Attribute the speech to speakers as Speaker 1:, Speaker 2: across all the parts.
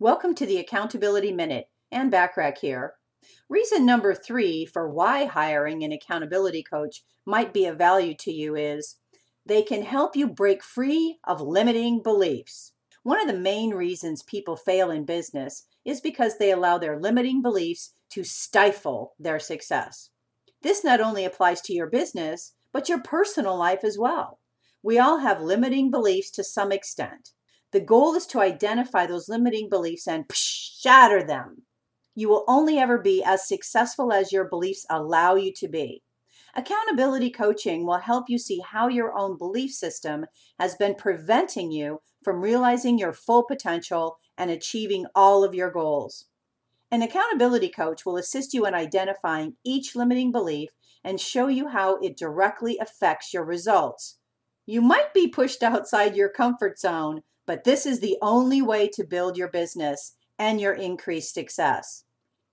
Speaker 1: Welcome to the Accountability Minute. Ann Bachrach here. Reason number three for why hiring an accountability coach might be of value to you is they can help you break free of limiting beliefs. One of the main reasons people fail in business is because they allow their limiting beliefs to stifle their success. This not only applies to your business, but your personal life as well. We all have limiting beliefs to some extent. The goal is to identify those limiting beliefs and shatter them. You will only ever be as successful as your beliefs allow you to be. Accountability coaching will help you see how your own belief system has been preventing you from realizing your full potential and achieving all of your goals. An accountability coach will assist you in identifying each limiting belief and show you how it directly affects your results. You might be pushed outside your comfort zone, but this is the only way to build your business and your increased success.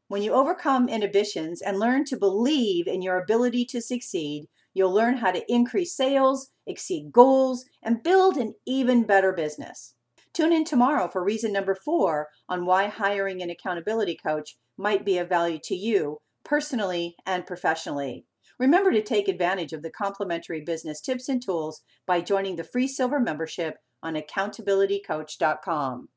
Speaker 1: When you overcome inhibitions and learn to believe in your ability to succeed, you'll learn how to increase sales, exceed goals, and build an even better business. Tune in tomorrow for reason number four on why hiring an accountability coach might be of value to you personally and professionally. Remember to take advantage of the complimentary business tips and tools by joining the free silver membership on accountabilitycoach.com.